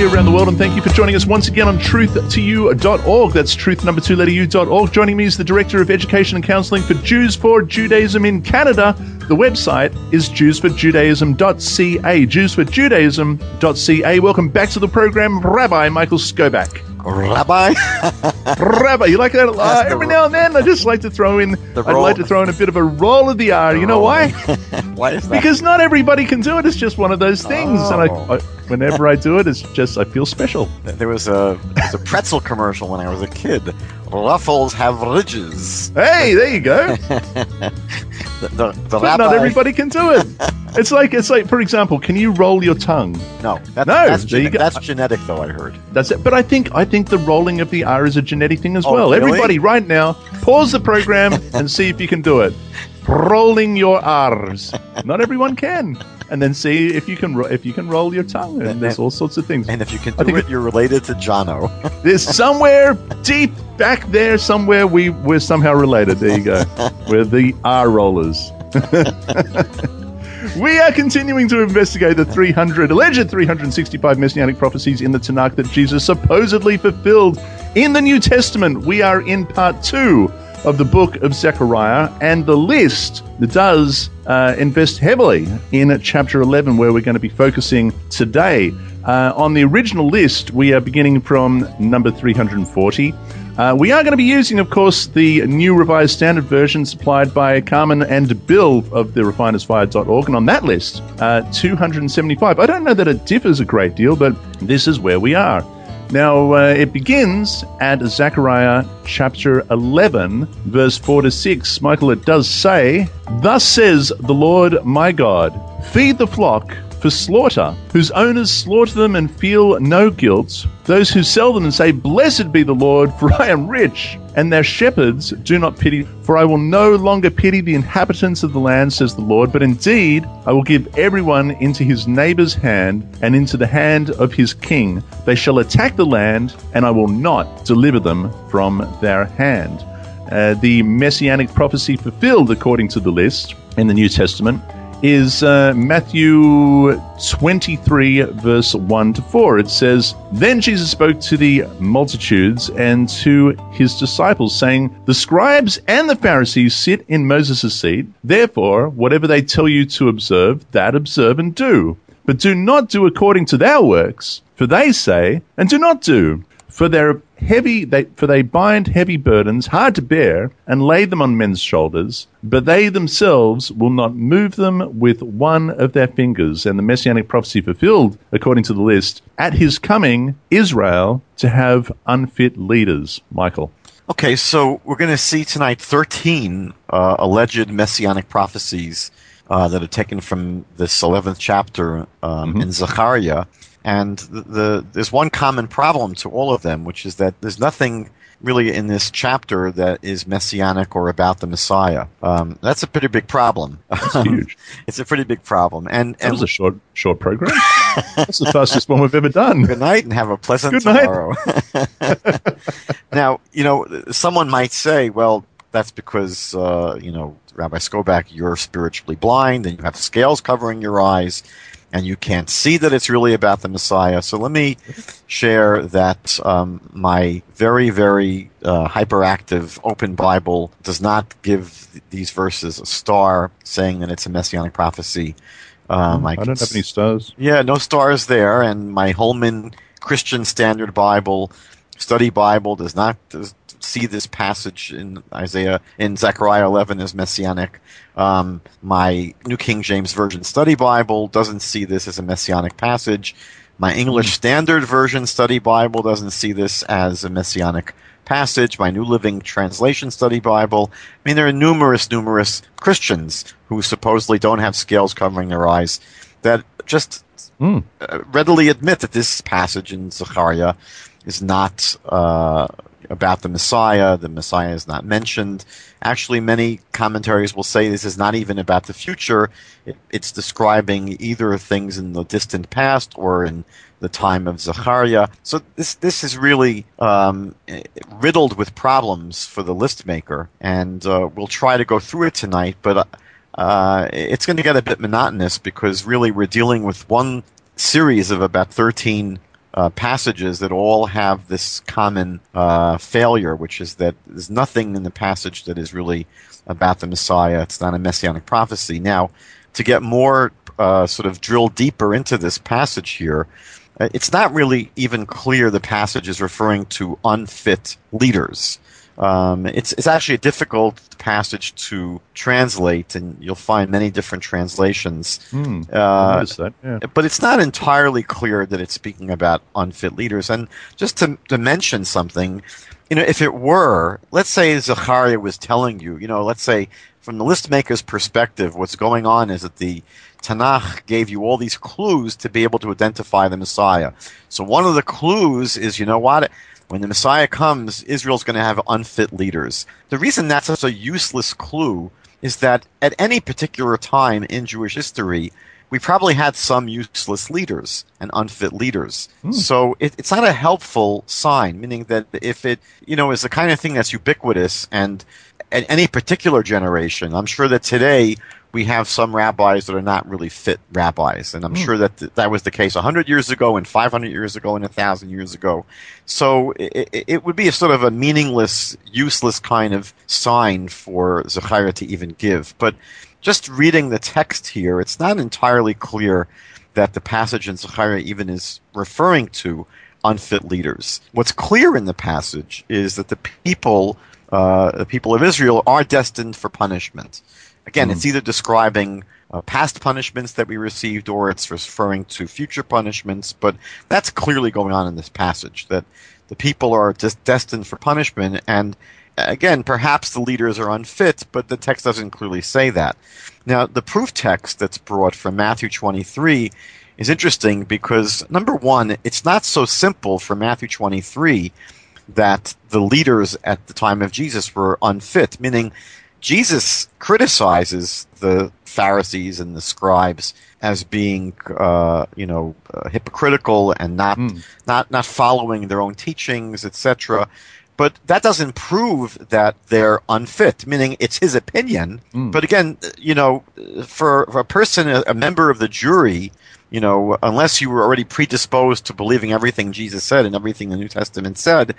here around the world, and thank you for joining us once again on truth2u.org. That's truth number two letter u.org. Joining me is the Director of Education and Counseling for Jews for Judaism in Canada. The website is jewsforjudaism.ca. Jewsforjudaism.ca. Welcome back to the program, Rabbi Michael Skobac. Rabbi. Rabbi, you like that? Uh, every now and then, I just like to throw in. I'd like to throw in a bit of a roll of the R. You know why? Why is that? Because not everybody can do it. It's just one of those things, and I, Oh. I, whenever I do it, it's just I feel special. there was a there was a pretzel commercial when I was a kid. Ruffles have ridges. Hey, there you go. The, the, the But not everybody can do it. It's like it's like, for example, can you roll your tongue? No, that's, No, that's, there you gene- go. that's genetic, though. I heard. That's it. But I think I think the rolling of the R is a genetic thing as Oh, well. really? Everybody, right now, pause the program and see if you can do it. Rolling your R's. Not everyone can. And then see if you can ro- if you can roll your tongue. And there's all sorts of things. And if you can I do think it, you're related to Jono. There's somewhere deep back there, somewhere we we're somehow related. There you go. we're the R rollers. we are continuing to investigate the 300 alleged 365 messianic prophecies in the Tanakh that Jesus supposedly fulfilled in the New Testament. We are in part two of the book of Zechariah, and the list that does uh, invest heavily in chapter 11, where we're going to be focusing today. Uh, on the original list, we are beginning from number 340. Uh, we are going to be using, of course, the new revised standard version supplied by Carmen and Bill of the refinersfire.org. And on that list, uh, 275. I don't know that it differs a great deal, but this is where we are. Now, uh, it begins at Zechariah chapter 11, verse 4 to 6. Michael, it does say, Thus says the Lord my God, feed the flock for slaughter, whose owners slaughter them and feel no guilt, those who sell them and say, Blessed be the Lord, for I am rich, and their shepherds do not pity, for I will no longer pity the inhabitants of the land, says the Lord, but indeed I will give everyone into his neighbor's hand and into the hand of his king. They shall attack the land, and I will not deliver them from their hand. Uh, the messianic prophecy fulfilled according to the list in the New Testament is uh, Matthew 23, verse 1 to 4. It says, Then Jesus spoke to the multitudes and to his disciples, saying, The scribes and the Pharisees sit in Moses' seat. Therefore, whatever they tell you to observe, that observe and do. But do not do according to their works, for they say, and do not do. For their heavy, they, for they bind heavy burdens, hard to bear, and lay them on men's shoulders, but they themselves will not move them with one of their fingers. And the messianic prophecy fulfilled, according to the list, at his coming, Israel to have unfit leaders. Michael. Okay, so we're going to see tonight 13 uh, alleged messianic prophecies uh, that are taken from this 11th chapter um, in Zechariah. And the, the there's one common problem to all of them, which is that there's nothing really in this chapter that is messianic or about the Messiah. Um, that's a pretty big problem. That's huge. it's a pretty big problem. And, That and was a short, short program. That's the fastest one we've ever done. good night and have a pleasant Good night. tomorrow. now, you know, someone might say, well, that's because, uh, you know, Rabbi Skobac, you're spiritually blind and you have scales covering your eyes and you can't see that it's really about the Messiah. So let me share that um, my very, very uh, hyperactive open Bible does not give these verses a star saying that it's a messianic prophecy. Um, I can don't have any stars. yeah, no stars there, and my Holman Christian Standard Bible, Study Bible, does not does see this passage in Isaiah in Zechariah 11 as messianic. Um, my New King James Version Study Bible doesn't see this as a messianic passage. My English Standard Version Study Bible doesn't see this as a messianic passage. My New Living Translation Study Bible. I mean, there are numerous, numerous Christians who supposedly don't have scales covering their eyes that just uh, readily admit that this passage in Zechariah is not uh, about the Messiah. The Messiah is not mentioned. Actually, many commentaries will say this is not even about the future. It, it's describing either things in the distant past or in the time of Zechariah. So this this is really um, riddled with problems for the list maker, and uh, we'll try to go through it tonight. But uh, uh, it's going to get a bit monotonous because really we're dealing with one series of about 13 uh, passages that all have this common uh, failure, which is that there's nothing in the passage that is really about the Messiah. It's not a messianic prophecy. Now, to get more uh, sort of drill deeper into this passage here, uh, it's not really even clear the passage is referring to unfit leaders. Um, it's it's actually a difficult passage to translate, and you'll find many different translations. Hmm, uh, that, yeah. But it's not entirely clear that it's speaking about unfit leaders. And just to, to mention something, you know, if it were, let's say Zechariah was telling you, you know, let's say from the list maker's perspective, what's going on is that the Tanakh gave you all these clues to be able to identify the Messiah. So one of the clues is, you know what? When the Messiah comes, Israel's going to have unfit leaders. The reason that's such a useless clue is that at any particular time in Jewish history, we probably had some useless leaders and unfit leaders. Hmm. So it, it's not a helpful sign, meaning that if it, you know, is the kind of thing that's ubiquitous and at any particular generation, I'm sure that today we have some rabbis that are not really fit rabbis, and I'm mm. sure that th- that was the case 100 years ago, and 500 years ago, and 1,000 years ago. So it, it, would be a sort of a meaningless, useless kind of sign for Zechariah to even give. But just reading the text here, it's not entirely clear that the passage in Zechariah even is referring to unfit leaders. What's clear in the passage is that the people, uh, the people of Israel, are destined for punishment. Again, mm. it's either describing uh, past punishments that we received or it's referring to future punishments, but that's clearly going on in this passage that the people are just destined for punishment and again, perhaps the leaders are unfit, but the text doesn't clearly say that. Now, the proof text that's brought from Matthew 23 is interesting because number one, it's not so simple for Matthew 23 that the leaders at the time of Jesus were unfit, meaning Jesus criticizes the Pharisees and the scribes as being, uh, you know, uh, hypocritical and not mm. not not following their own teachings, etc. But that doesn't prove that they're unfit. Meaning, it's his opinion. Mm. But again, you know, for, for a person, a, a member of the jury, you know, unless you were already predisposed to believing everything Jesus said and everything the New Testament said,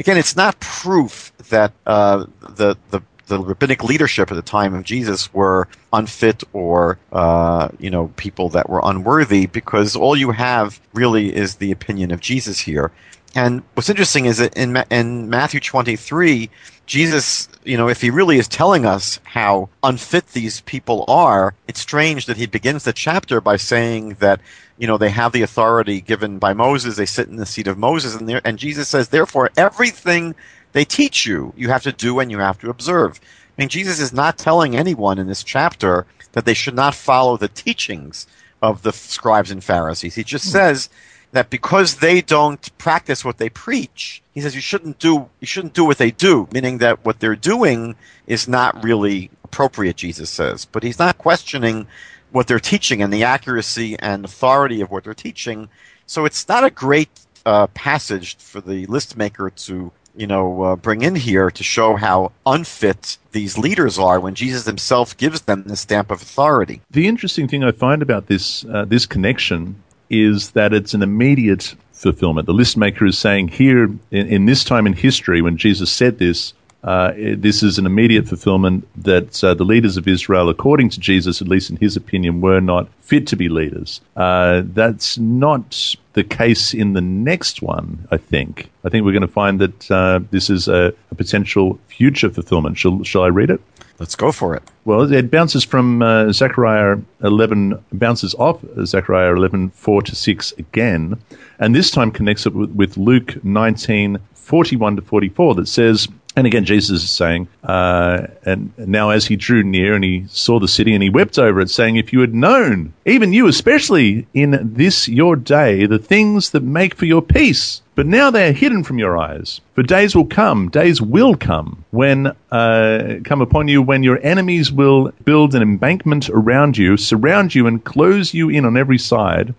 again, it's not proof that uh, the the the rabbinic leadership at the time of Jesus were unfit or uh, you know people that were unworthy because all you have really is the opinion of Jesus here. And what's interesting is that in, in Matthew 23, Jesus, you know, if he really is telling us how unfit these people are, it's strange that he begins the chapter by saying that, you know, they have the authority given by Moses, they sit in the seat of Moses, and, there and Jesus says, therefore, everything they teach you. You have to do and you have to observe. I mean, Jesus is not telling anyone in this chapter that they should not follow the teachings of the scribes and Pharisees. He just hmm. says that because they don't practice what they preach, he says you shouldn't do you shouldn't do what they do, meaning that what they're doing is not really appropriate, Jesus says. But he's not questioning what they're teaching and the accuracy and authority of what they're teaching. So it's not a great uh, passage for the list maker to you know, uh, bring in here to show how unfit these leaders are when Jesus himself gives them the stamp of authority. The interesting thing I find about this uh, this connection is that it's an immediate fulfillment. The list maker is saying here in, in this time in history when Jesus said this, uh, this is an immediate fulfillment that uh, the leaders of Israel, according to Jesus, at least in his opinion, were not fit to be leaders. Uh, that's not the case in the next one, I think. I think we're going to find that uh, this is a, a, potential future fulfillment. Shall, shall I read it? Let's go for it. Well, it bounces from uh, Zechariah 11, bounces off Zechariah 11, 4 to 6 again, and this time connects it with, with Luke 19, 41 to 44 that says, and again, Jesus is saying, uh, and now as he drew near and he saw the city and he wept over it, saying, If you had known, even you especially in this your day, the things that make for your peace, but now they are hidden from your eyes. For days will come, days will come, when uh, come upon you when your enemies will build an embankment around you, surround you, and close you in on every side,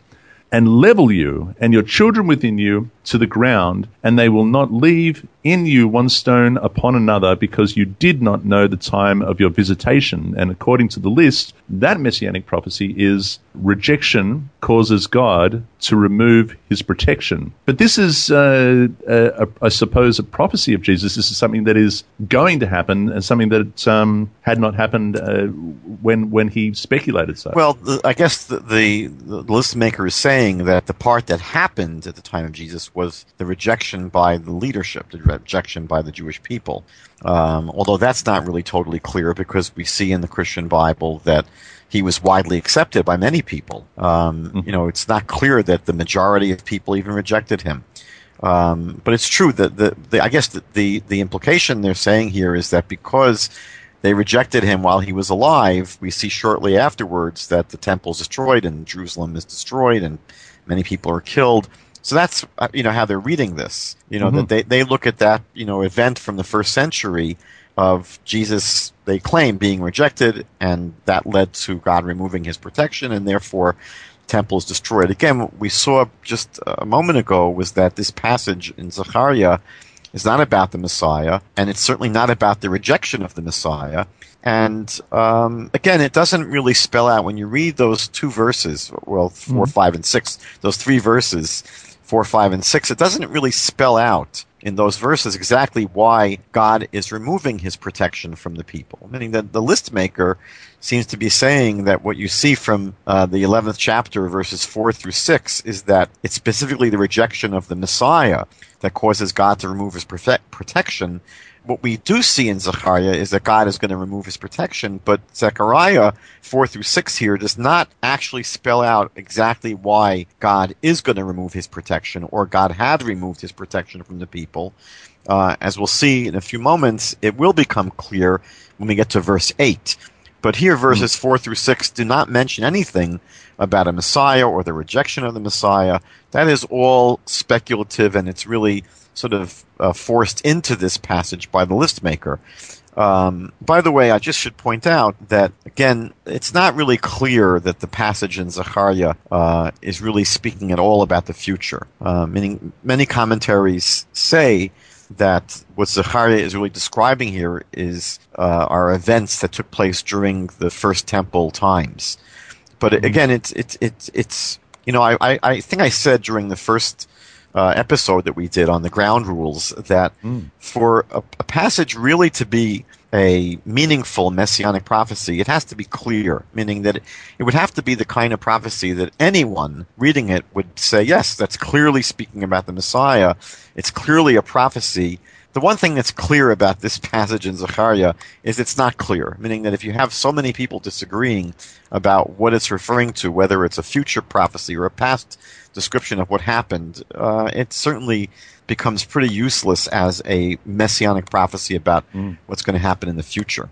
and level you and your children within you to the ground, and they will not leave in you one stone upon another because you did not know the time of your visitation. And according to the list, that messianic prophecy is rejection causes God to remove his protection. But this is, uh, a, I suppose, a prophecy of Jesus. This is something that is going to happen and something that um, had not happened uh, when when he speculated so. Well, I guess the, the, the list maker is saying that the part that happened at the time of Jesus was the rejection by the leadership, the rejection by the Jewish people. Um, although that's not really totally clear because we see in the Christian Bible that he was widely accepted by many people. Um, mm-hmm. You know, it's not clear that the majority of people even rejected him. Um, but it's true that the, the I guess the, the, the implication they're saying here is that because they rejected him while he was alive, we see shortly afterwards that the temple is destroyed and Jerusalem is destroyed and many people are killed. So that's uh, you know how they're reading this. You know mm-hmm. that they they look at that you know event from the first century of Jesus they claim being rejected, and that led to God removing His protection, and therefore temple is destroyed. Again, what we saw just a moment ago was that this passage in Zechariah is not about the Messiah, and it's certainly not about the rejection of the Messiah. And um, again, it doesn't really spell out when you read those two verses, well, 4 mm-hmm. five, and six, those three verses 4, 5, and 6, it doesn't really spell out in those verses exactly why God is removing his protection from the people. Meaning that the list maker seems to be saying that what you see from uh, the 11th chapter, verses 4 through 6, is that it's specifically the rejection of the Messiah that causes God to remove his protection what we do see in Zechariah is that God is going to remove his protection, but Zechariah 4 through 6 here does not actually spell out exactly why God is going to remove his protection or God had removed his protection from the people. Uh, as we'll see in a few moments, it will become clear when we get to verse 8. But here, verses mm 4 through 6 do not mention anything about a Messiah or the rejection of the Messiah. That is all speculative and it's really sort of uh, forced into this passage by the list maker. Um, by the way, I just should point out that again, it's not really clear that the passage in Zechariah uh, is really speaking at all about the future. Uh, meaning, many commentaries say that what Zechariah is really describing here is uh, are events that took place during the first temple times. But mm-hmm. again, it's it's it's it's you know I, I, I think I said during the first uh, episode that we did on the ground rules that mm. for a, a, passage really to be a meaningful messianic prophecy, it has to be clear, meaning that it, would have to be the kind of prophecy that anyone reading it would say, yes, that's clearly speaking about the Messiah. It's clearly a prophecy the one thing that's clear about this passage in Zechariah is it's not clear, meaning that if you have so many people disagreeing about what it's referring to, whether it's a future prophecy or a past description of what happened, uh, it certainly becomes pretty useless as a messianic prophecy about mm. what's going to happen in the future.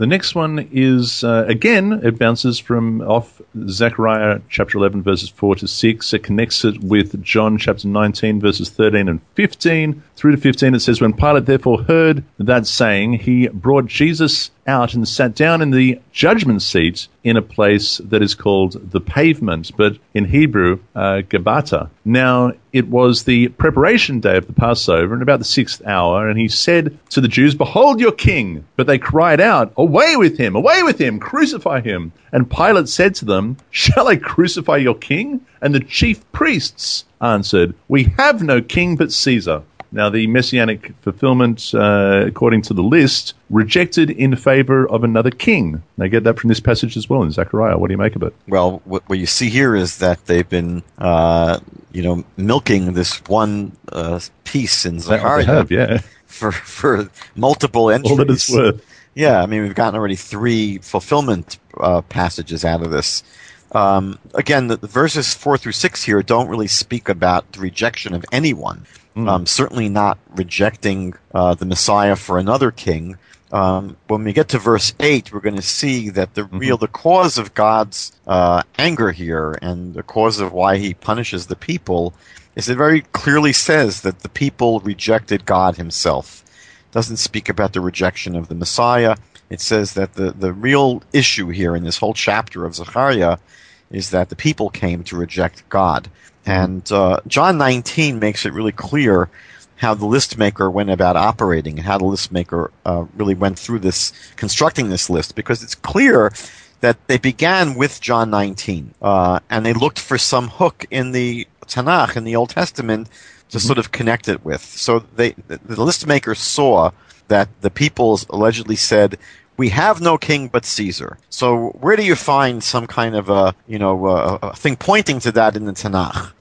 The next one is, uh, again, it bounces from off Zechariah chapter 11, verses 4 to 6. It connects it with John chapter 19, verses 13 and 15. Through to 15, it says, When Pilate therefore heard that saying, he brought Jesus out and sat down in the judgment seat in a place that is called the pavement, but in Hebrew, uh, Gabbatha. Now, it was the preparation day of the Passover, and about the sixth hour, and he said to the Jews, Behold your king! But they cried out, Away with him! Away with him! Crucify him! And Pilate said to them, Shall I crucify your king? And the chief priests answered, We have no king but Caesar. Now, the messianic fulfillment, uh, according to the list, rejected in favor of another king. They get that from this passage as well in Zechariah. What do you make of it? Well, what, what you see here is that they've been, uh, you know, milking this one uh, piece in Zechariah. Have, yeah. For, for multiple entries. All that it's worth. Yeah, I mean, we've gotten already three fulfillment uh, passages out of this. Um, again, the, the, verses four through six here don't really speak about the rejection of anyone. Mm. Um, certainly not rejecting uh, the Messiah for another king. Um, when we get to verse eight, we're going to see that the mm-hmm. real, the cause of God's uh, anger here, and the cause of why He punishes the people, is it very clearly says that the people rejected God Himself. It doesn't speak about the rejection of the Messiah. It says that the the real issue here in this whole chapter of Zechariah is that the people came to reject God. And uh, John 19 makes it really clear how the list maker went about operating and how the list maker uh, really went through this, constructing this list, because it's clear that they began with John 19, uh, and they looked for some hook in the Tanakh, in the Old Testament, to mm-hmm. sort of connect it with. So they, the list maker saw that the peoples allegedly said, we have no king but Caesar. So where do you find some kind of a, you know, a, a thing pointing to that in the Tanakh?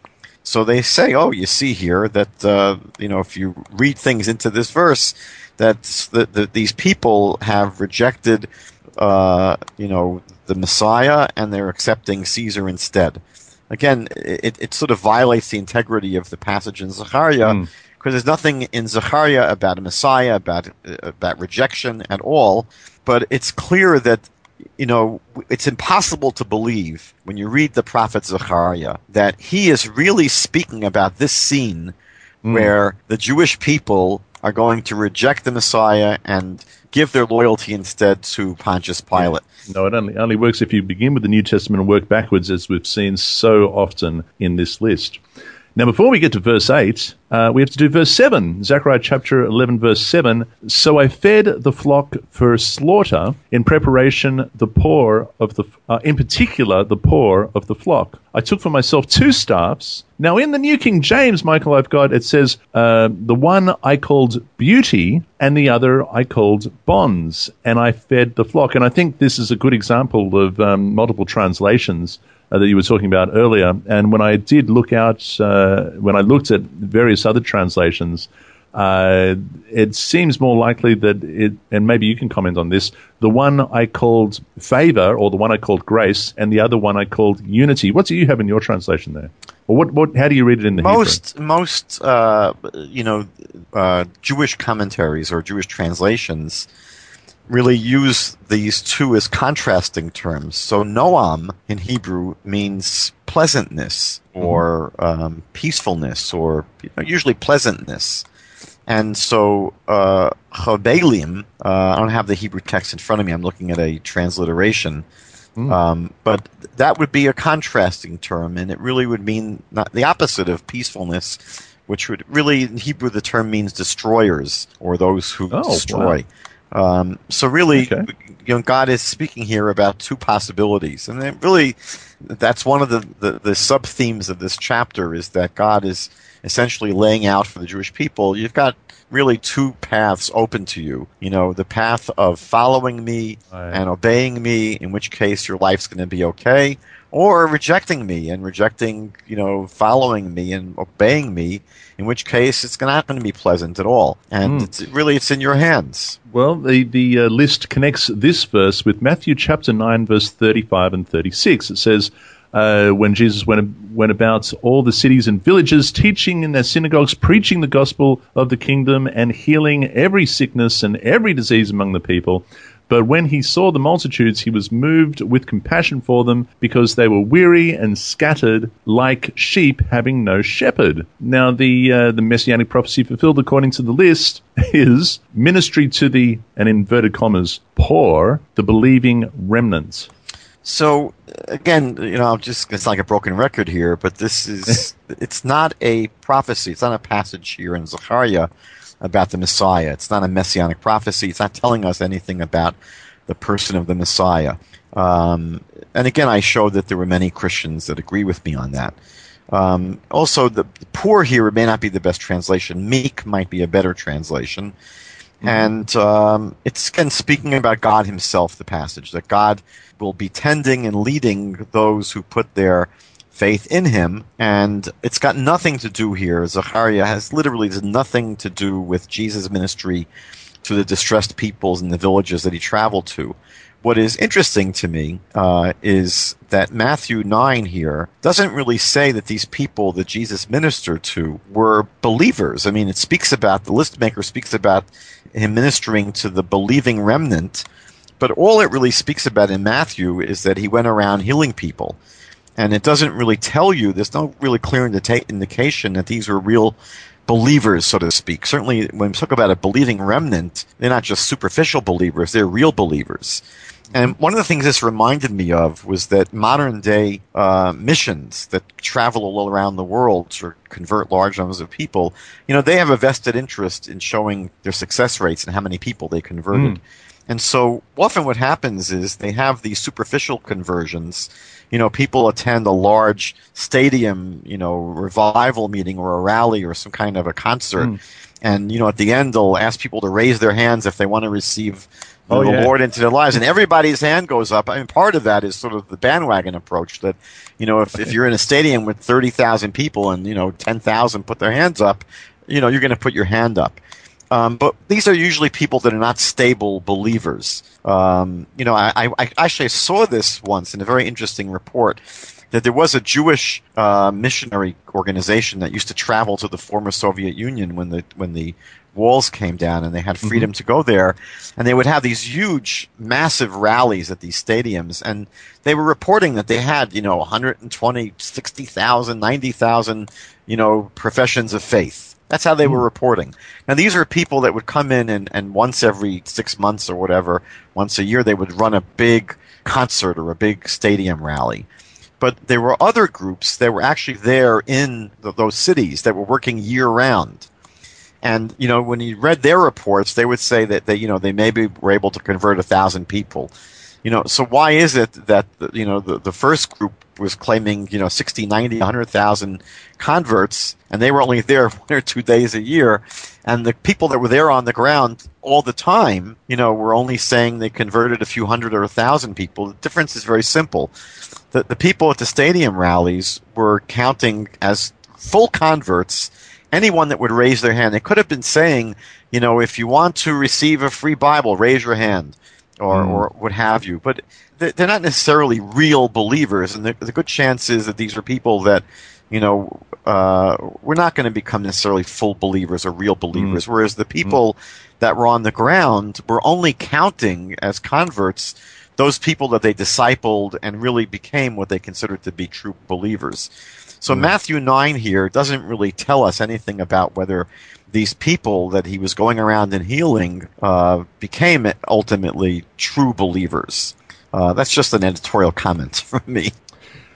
So they say, oh, you see here that, uh, you know, if you read things into this verse, that, that, that these people have rejected uh, you know, the Messiah and they're accepting Caesar instead. Again, it, it sort of violates the integrity of the passage in Zechariah because mm. there's nothing in Zechariah about a Messiah, about about rejection at all. But it's clear that you know it's impossible to believe when you read the prophet Zechariah that he is really speaking about this scene mm. where the Jewish people are going to reject the Messiah and give their loyalty instead to Pontius Pilate. No, it only, only works if you begin with the New Testament and work backwards, as we've seen so often in this list. Now, before we get to verse 8, uh, we have to do verse 7. Zechariah chapter 11, verse 7. So I fed the flock for slaughter in preparation the poor of the, uh, in particular, the poor of the flock. I took for myself two staffs. Now, in the New King James, Michael, I've got, it says, uh, the one I called beauty and the other I called bonds, and I fed the flock. And I think this is a good example of um, multiple translations uh, that you were talking about earlier. And when I did look out, uh, when I looked at various other translations, uh, it seems more likely that it, and maybe you can comment on this, the one I called favor or the one I called grace and the other one I called unity. What do you have in your translation there? Or what, what, how do you read it in the most, Hebrew? Most, uh, you know, uh, Jewish commentaries or Jewish translations really use these two as contrasting terms. So Noam in Hebrew means pleasantness or mm-hmm. um, peacefulness or you know, usually pleasantness. And so uh, Chobelim, uh, I don't have the Hebrew text in front of me. I'm looking at a transliteration. Mm. Um, but that would be a contrasting term, and it really would mean not the opposite of peacefulness, which would really in Hebrew the term means destroyers or those who oh, destroy. Wow. Um, so really, okay. you know, God is speaking here about two possibilities, and really, that's one of the, the, the sub themes of this chapter is that God is essentially laying out for the Jewish people. You've got really two paths open to you. You know, the path of following me right. and obeying me, in which case your life's going to be okay, or rejecting me and rejecting, you know, following me and obeying me, in which case it's not going to happen to be pleasant at all. And mm. it's, really, it's in your hands. Well, the, the uh, list connects this verse with Matthew chapter 9, verse 35 and 36. It says, uh, when Jesus went, went about all the cities and villages, teaching in their synagogues, preaching the gospel of the kingdom, and healing every sickness and every disease among the people. But when he saw the multitudes, he was moved with compassion for them because they were weary and scattered like sheep having no shepherd. Now, the, uh, the messianic prophecy fulfilled according to the list is ministry to the, and inverted commas, poor, the believing remnant. So again, you know, I'm just it's like a broken record here, but this is it's not a prophecy. It's not a passage here in Zechariah about the Messiah. It's not a messianic prophecy. It's not telling us anything about the person of the Messiah. Um, and again, I showed that there were many Christians that agree with me on that. Um, also, the poor here may not be the best translation. Meek might be a better translation. Mm-hmm. And um, it's again speaking about God Himself, the passage, that God will be tending and leading those who put their faith in him, and it's got nothing to do here. Zechariah has literally nothing to do with Jesus' ministry to the distressed peoples in the villages that he traveled to. What is interesting to me uh, is that Matthew 9 here doesn't really say that these people that Jesus ministered to were believers. I mean, it speaks about, the list maker speaks about him ministering to the believing remnant, but all it really speaks about in Matthew is that he went around healing people and it doesn't really tell you. There's no really clear indication that these were real believers, so to speak. Certainly, when we talk about a believing remnant, they're not just superficial believers; they're real believers. And one of the things this reminded me of was that modern day uh, missions that travel all around the world to convert large numbers of people, you know, they have a vested interest in showing their success rates and how many people they converted. Mm. And so often what happens is they have these superficial conversions. You know, people attend a large stadium, you know, revival meeting or a rally or some kind of a concert. Mm. And, you know, at the end they'll ask people to raise their hands if they want to receive oh, the yeah. Lord into their lives, and everybody's hand goes up. I mean, part of that is sort of the bandwagon approach that, you know, if, if you're in a stadium with 30,000 people and, you know, 10,000 put their hands up, you know, you're going to put your hand up. Um, but these are usually people that are not stable believers. Um, you know, I, I, actually saw this once in a very interesting report that there was a Jewish uh, missionary organization that used to travel to the former Soviet Union when the when the walls came down and they had freedom mm-hmm. to go there. And they would have these huge, massive rallies at these stadiums. And they were reporting that they had, you know, 120, 60,000, 90,000, you know, professions of faith. That's how they were hmm. reporting. Now, these are people that would come in and, and once every six months or whatever, once a year, they would run a big concert or a big stadium rally but there were other groups that were actually there in the, those cities that were working year round. And you know, when you read their reports, they would say that they, you know, they maybe were able to convert a thousand people. You know, so why is it that you know the, the first group was claiming you know 60, 90, 100,000 converts, and they were only there one or two days a year, and the people that were there on the ground all the time, you know, were only saying they converted a few hundred or a thousand people. The difference is very simple. The, the people at the stadium rallies were counting as full converts anyone that would raise their hand. They could have been saying, you know, if you want to receive a free Bible, raise your hand, or, mm. or what have you. But they're not necessarily real believers, and the, the good chance is that these are people that, you know, uh, we're not going to become necessarily full believers or real believers. Mm. Whereas the people mm. that were on the ground were only counting as converts those people that they discipled and really became what they considered to be true believers. So mm. Matthew 9 here doesn't really tell us anything about whether these people that he was going around and healing uh, became ultimately true believers. Uh, that's just an editorial comment from me.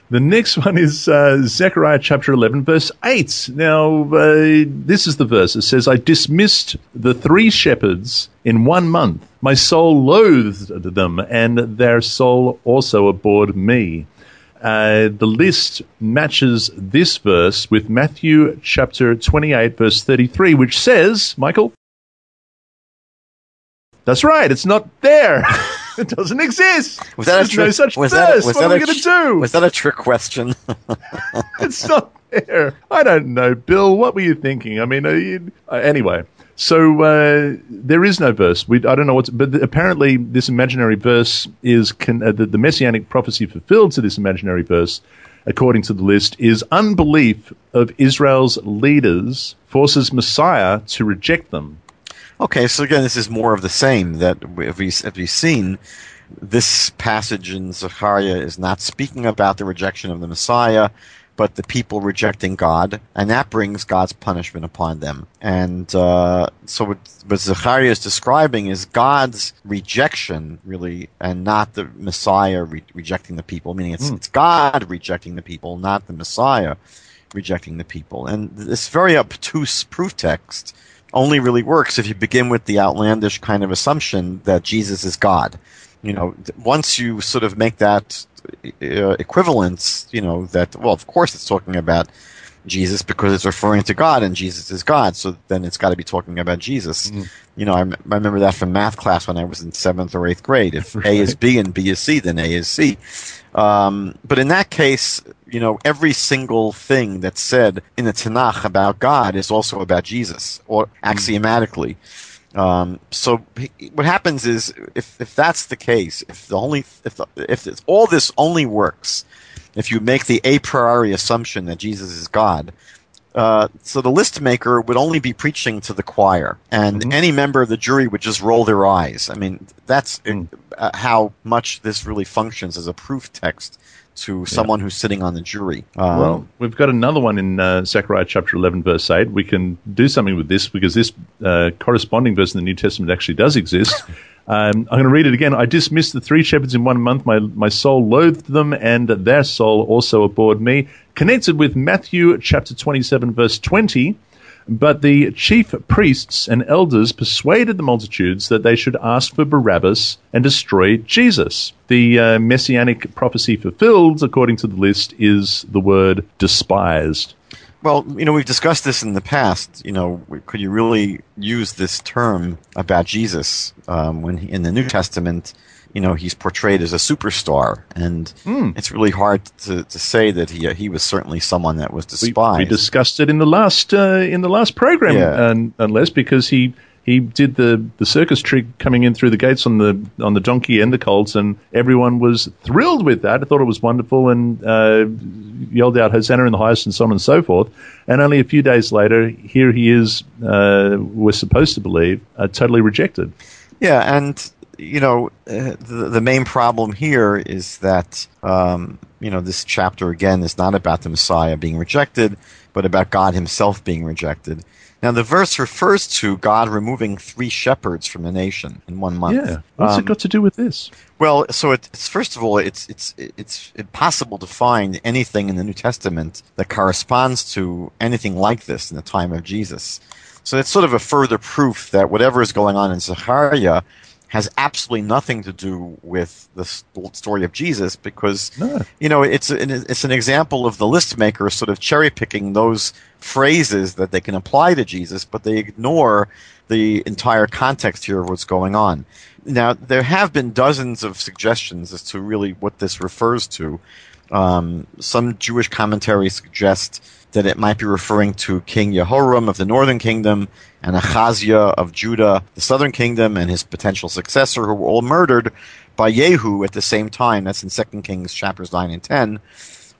The next one is uh, Zechariah chapter 11, verse 8. Now, uh, this is the verse. It says, I dismissed the three shepherds in one month. My soul loathed them, and their soul also abhorred me. Uh, the list matches this verse with Matthew chapter 28, verse 33, which says, Michael, that's right, it's not there. it doesn't exist. Was that There's a trick, no such was verse. That, was what that are we going to do? Was that a trick question? it's not there. I don't know, Bill. What were you thinking? I mean, you, uh, anyway. So uh, there is no verse. We, I don't know what's, but apparently this imaginary verse is con, uh, the, the messianic prophecy fulfilled to this imaginary verse, according to the list, is unbelief of Israel's leaders forces Messiah to reject them. Okay, so again, this is more of the same that if we have we seen. This passage in Zechariah is not speaking about the rejection of the Messiah but the people rejecting God, and that brings God's punishment upon them. And uh, so, what, what Zechariah is describing is God's rejection, really, and not the Messiah re- rejecting the people. Meaning, it's, mm. it's God rejecting the people, not the Messiah rejecting the people. And this very obtuse proof text only really works if you begin with the outlandish kind of assumption that Jesus is God. You know, once you sort of make that uh, equivalence, you know, that, well, of course it's talking about Jesus because it's referring to God and Jesus is God. So then it's got to be talking about Jesus. Mm. You know, I, m- I remember that from math class when I was in seventh or eighth grade. If right. A is B and B is C, then A is C. Um, but in that case, you know, every single thing that's said in the Tanakh about God is also about Jesus, or mm. axiomatically. Mm. Um, so what happens is if, if that's the case, if the only if the, if all this only works, if you make the a priori assumption that Jesus is God, uh, so the list maker would only be preaching to the choir, and Mhm. any member of the jury would just roll their eyes. I mean, that's Mm. uh, how much this really functions as a proof text to someone who's sitting on the jury. Um, well, we've got another one in uh, Zechariah chapter 11, verse 8. We can do something with this because this uh, corresponding verse in the New Testament actually does exist. Um, I'm going to read it again. I dismissed the three shepherds in one month. My, my soul loathed them, and their soul also abhorred me. Connected with Matthew chapter 27, verse 20. But the chief priests and elders persuaded the multitudes that they should ask for Barabbas and destroy Jesus. The uh, messianic prophecy fulfilled, according to the list, is the word despised. Well, you know, we've discussed this in the past. You know, could you really use this term about Jesus um, when he, in the New Testament, you know, he's portrayed as a superstar, and Hmm. it's really hard to, to say that he he was certainly someone that was despised. we discussed it in the last uh, in the last program, Yeah. un- unless because he he did the, the circus trick coming in through the gates on the on the donkey and the colts, and everyone was thrilled with that. I thought it was wonderful and uh, yelled out Hosanna in the highest and so on and so forth. And only a few days later, here he is. Uh, we're supposed to believe uh, totally rejected. Yeah, and you know, uh, the the main problem here is that um, you know this chapter again is not about the Messiah being rejected, but about God Himself being rejected. Now, the verse refers to God removing three shepherds from the nation in one month. Yeah, what's Um, it got to do with this? Well, so it's first of all, it's it's it's impossible to find anything in the New Testament that corresponds to anything like this in the time of Jesus. So it's sort of a further proof that whatever is going on in Zechariah has absolutely nothing to do with the story of Jesus, because No. you know it's an, it's an example of the list maker sort of cherry picking those phrases that they can apply to Jesus, but they ignore the entire context here of what's going on. Now, there have been dozens of suggestions as to really what this refers to. Um, some Jewish commentaries suggest that it might be referring to King Jehoram of the northern kingdom and Ahaziah of Judah, the southern kingdom, and his potential successor, who were all murdered by Yehu at the same time. That's in 2 Kings chapters 9 and 10.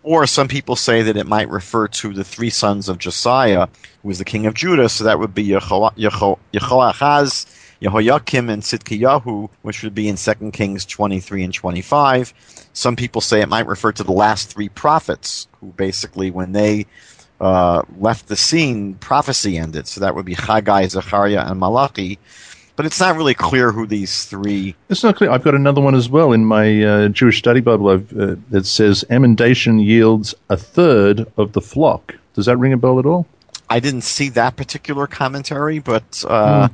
Or some people say that it might refer to the three sons of Josiah, who was the king of Judah. So that would be Yeho- Yeho- Yehoahaz, Yehoiakim, and Sidkiyahu, which would be in 2 Kings 23 and 25. Some people say it might refer to the last three prophets, who basically, when they uh, left the scene, prophecy ended. So that would be Haggai, Zechariah, and Malachi. But it's not really clear who these three. It's not clear. I've got another one as well in my uh, Jewish study Bible. I've, uh, it says emendation yields a third of the flock. Does that ring a bell at all? I didn't see that particular commentary, but uh,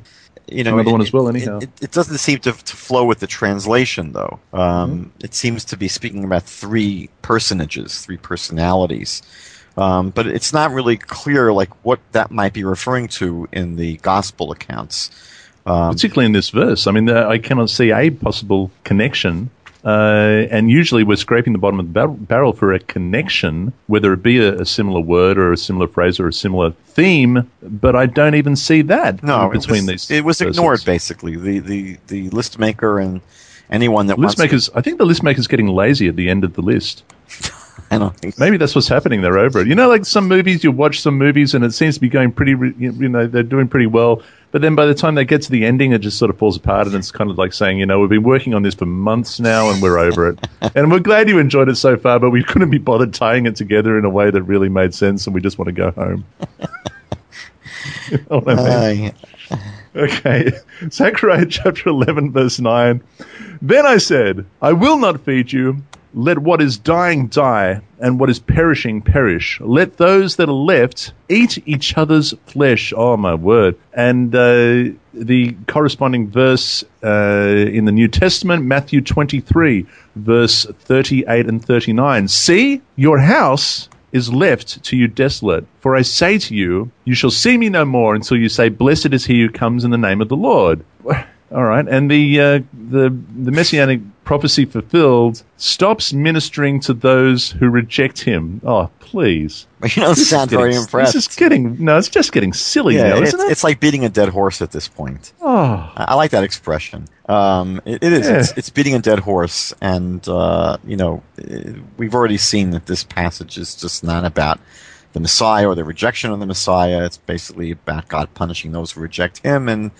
you know. Another one it- as well, anyhow. It, it doesn't seem to, to flow with the translation, though. Um, Mm-hmm. It seems to be speaking about three personages, three personalities. Um, but it's not really clear, like what that might be referring to in the gospel accounts. Um, Particularly in this verse. I mean, I cannot see a possible connection. Uh, and usually we're scraping the bottom of the bar- barrel for a connection, whether it be a, a similar word or a similar phrase or a similar theme, but I don't even see that no, between it was, these. it was verses. ignored basically. The, the the list maker and anyone that List wants to- makers, I think the list maker's getting lazy at the end of the list. I don't think Maybe that's what's happening. They're over it. You know, like some movies, you watch some movies and it seems to be going pretty, you know, they're doing pretty well. But then by the time they get to the ending, it just sort of falls apart and it's kind of like saying, you know, we've been working on this for months now and we're over it. and we're glad you enjoyed it so far, but we couldn't be bothered tying it together in a way that really made sense and we just want to go home. You know what I mean? Uh, Okay. Zechariah chapter 11, verse 9. Then I said, I will not feed you. Let what is dying die, and what is perishing perish. Let those that are left eat each other's flesh. Oh, my word. And uh, the corresponding verse uh, in the New Testament, Matthew 23, verse 38 and 39. See, your house is left to you desolate. For I say to you, you shall see me no more until you say, Blessed is he who comes in the name of the Lord. All right, and the uh, the the messianic prophecy fulfilled stops ministering to those who reject him. Oh, please! you don't This is sound very impressed. This is getting no, it's just getting silly yeah, now, it's, isn't it? it's like beating a dead horse at this point. oh, I I like that expression. Um, it, it is. Yeah. It's, it's beating a dead horse, and uh, you know, eh, we've already seen that this passage is just not about the Messiah or the rejection of the Messiah. It's basically about God punishing those who reject Him, and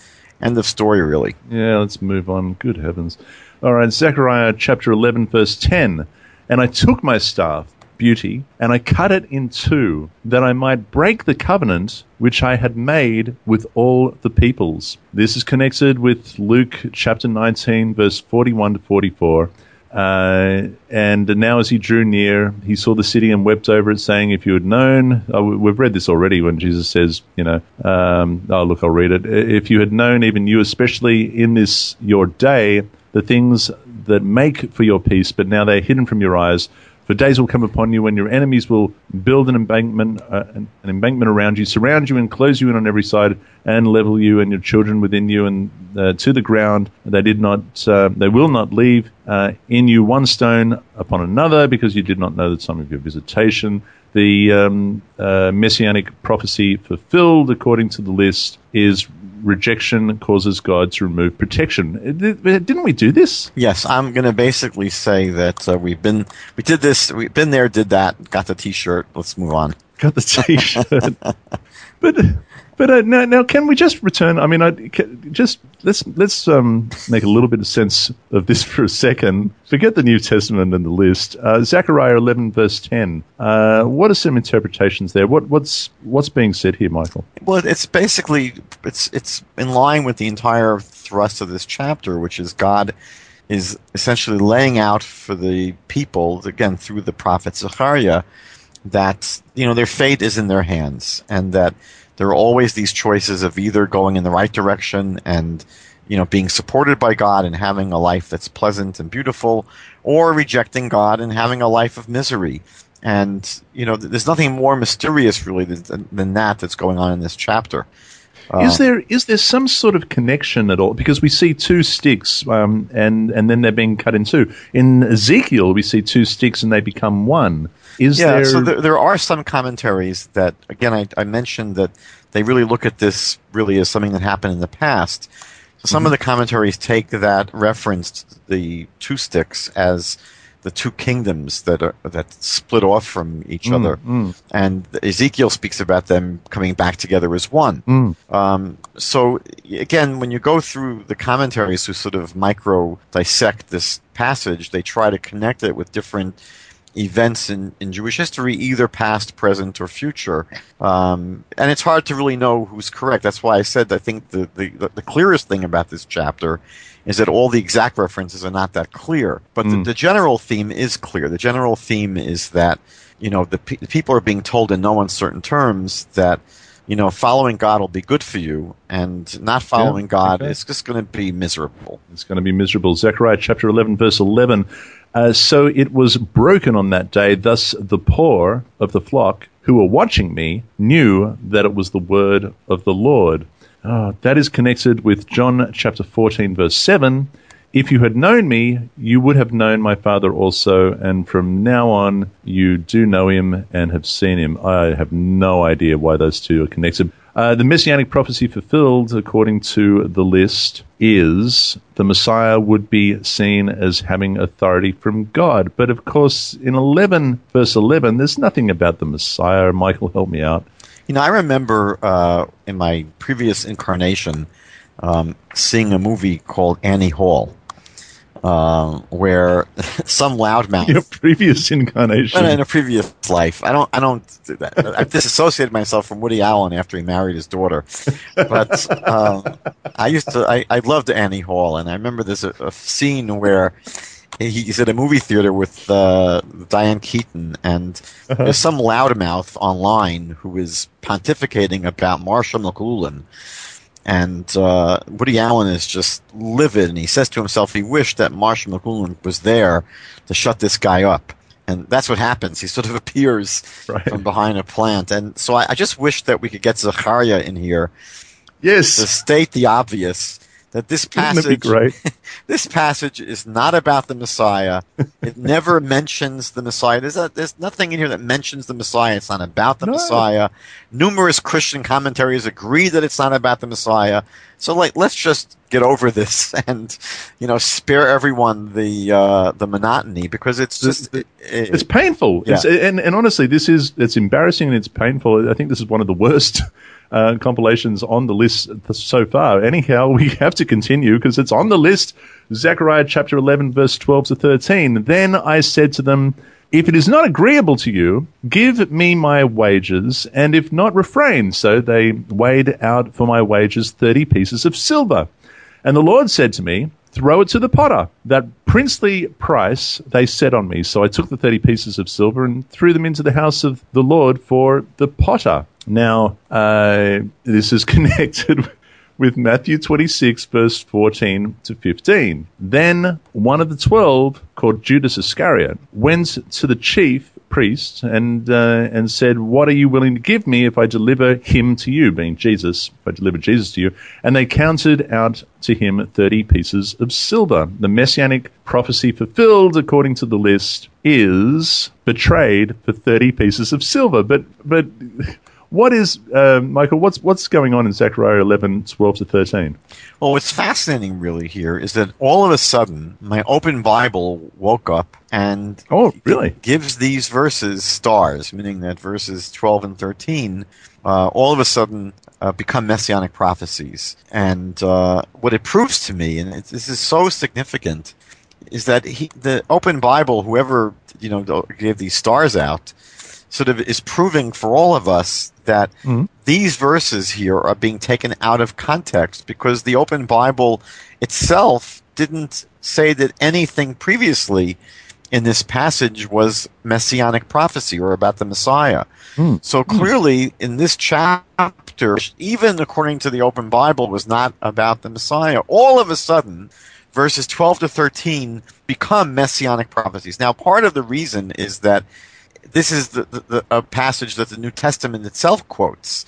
end of story, really. Yeah, let's move on. Good heavens. All right, Zechariah chapter 11, verse 10. And I took my staff, beauty, and I cut it in two, that I might break the covenant which I had made with all the peoples. This is connected with Luke chapter 19, verse 41 to 44. Uh, and now, as he drew near, he saw the city and wept over it, saying, If you had known, oh, we've read this already when Jesus says, You know, um, oh, look, I'll read it. If you had known, even you, especially in this your day, the things that make for your peace, but now they're hidden from your eyes. For days will come upon you when your enemies will build an embankment, uh, an embankment around you, surround you, and close you in on every side, and level you and your children within you and uh, to the ground. They did not, uh, they will not leave uh, in you one stone upon another, because you did not know the time of your visitation. The um, uh, messianic prophecy fulfilled according to the list is rejection causes God to remove protection. Didn't we do this? Yes, I'm going to basically say that uh, we've been we did this, we've been there, did that, got the T-shirt. Let's move on. Got the T-shirt, but but uh, now, now, can we just return? I mean, I, can, just let's let's um, make a little bit of sense of this for a second. Forget the New Testament and the list. Uh, Zechariah eleven verse ten. Uh, what are some interpretations there? What what's what's being said here, Michael? Well, it's basically it's it's in line with the entire thrust of this chapter, which is God is essentially laying out for the people again through the prophet Zechariah that you know their fate is in their hands and that there are always these choices of either going in the right direction and you know being supported by God and having a life that's pleasant and beautiful, or rejecting God and having a life of misery. And you know, there's nothing more mysterious really than, than that that's going on in this chapter. Is uh, there is there some sort of connection at all? Because we see two sticks, um, and and then they're being cut in two. In Ezekiel, we see two sticks and they become one. Is yeah, there... so there, there are some commentaries that, again, I, I mentioned that they really look at this really as something that happened in the past. So some mm-hmm. of the commentaries take that referenced the two sticks as the two kingdoms that are that split off from each mm, other, mm. and Ezekiel speaks about them coming back together as one. Mm. Um, so again, when you go through the commentaries who sort of micro dissect this passage, they try to connect it with different events in, in Jewish history, either past, present, or future. Um, and it's hard to really know who's correct. That's why I said I think the, the, the clearest thing about this chapter is that all the exact references are not that clear. But mm. the, the, general theme is clear. The general theme is that, you know, the, pe- the people are being told in no uncertain terms that you know, following God will be good for you, and not following yeah, God okay. is just going to be miserable. It's going to be miserable. Zechariah chapter 11, verse 11. Uh, so it was broken on that day. Thus the poor of the flock who were watching me knew that it was the word of the Lord. Oh, that is connected with John chapter 14, verse 7. If you had known me, you would have known my Father also, and from now on you do know him and have seen him. I have no idea why those two are connected. Uh, the messianic prophecy fulfilled, according to the list, is the Messiah would be seen as having authority from God. But of course, in 11, verse 11, there's nothing about the Messiah. Michael, help me out. You know, I remember uh, in my previous incarnation um, seeing a movie called Annie Hall um, where some loudmouth. In a previous incarnation. In a previous life. I don't. I don't. Do that. I've disassociated myself from Woody Allen after he married his daughter. But um, I used to. I, I loved Annie Hall, and I remember there's a, a scene where he's at a movie theater with uh, Diane Keaton, and uh-huh. there's some loudmouth online who is pontificating about Marshall McLuhan and uh, Woody Allen is just livid, and he says to himself he wished that Marshall McLuhan was there to shut this guy up. And that's what happens. He sort of appears right. from behind a plant. And so I, I, just wish that we could get Zechariah in here yes. to state the obvious that this passage this passage is not about the Messiah. it never mentions the Messiah. There's, a, there's nothing in here that mentions the Messiah. It's not about the no. Messiah. Numerous Christian commentaries agree that it's not about the Messiah. So like, let's just get over this and you know spare everyone the uh, the monotony because it's just it, it, it's painful. Yeah. It's, and and honestly, this is it's embarrassing and it's painful. I think this is one of the worst. Uh, compilations on the list so far. Anyhow, we have to continue because it's on the list. Zechariah chapter 11, verse 12 to 13. Then I said to them, if it is not agreeable to you, give me my wages, and if not, refrain. So they weighed out for my wages thirty pieces of silver. And the Lord said to me, Throw it to the potter. That princely price they set on me. So I took the thirty pieces of silver and threw them into the house of the Lord for the potter. Now, uh, this is connected with Matthew 26, verse 14 to 15. Then one of the twelve, called Judas Iscariot, went to the chief priest and uh, and said, "What are you willing to give me if I deliver him to you?" Being Jesus, if I deliver Jesus to you, and they counted out to him thirty pieces of silver. The messianic prophecy fulfilled, according to the list, is betrayed for thirty pieces of silver. But but what is, uh, Michael, what's, what's going on in Zechariah 11, 12 to 13? Well, what's fascinating really here is that all of a sudden my open Bible woke up and oh, really? gives these verses stars, meaning that verses 12 and 13 uh, all of a sudden uh, become messianic prophecies. And uh, what it proves to me, and this is so significant, is that he, the open Bible, whoever you know gave these stars out, sort of is proving for all of us that mm-hmm. these verses here are being taken out of context because the open Bible itself didn't say that anything previously in this passage was messianic prophecy or about the Messiah. Mm. So clearly, in this chapter, even according to the open Bible, was not about the Messiah. All of a sudden, verses 12 to 13 become messianic prophecies. Now, part of the reason is that this is the, the, the, a passage that the New Testament itself quotes.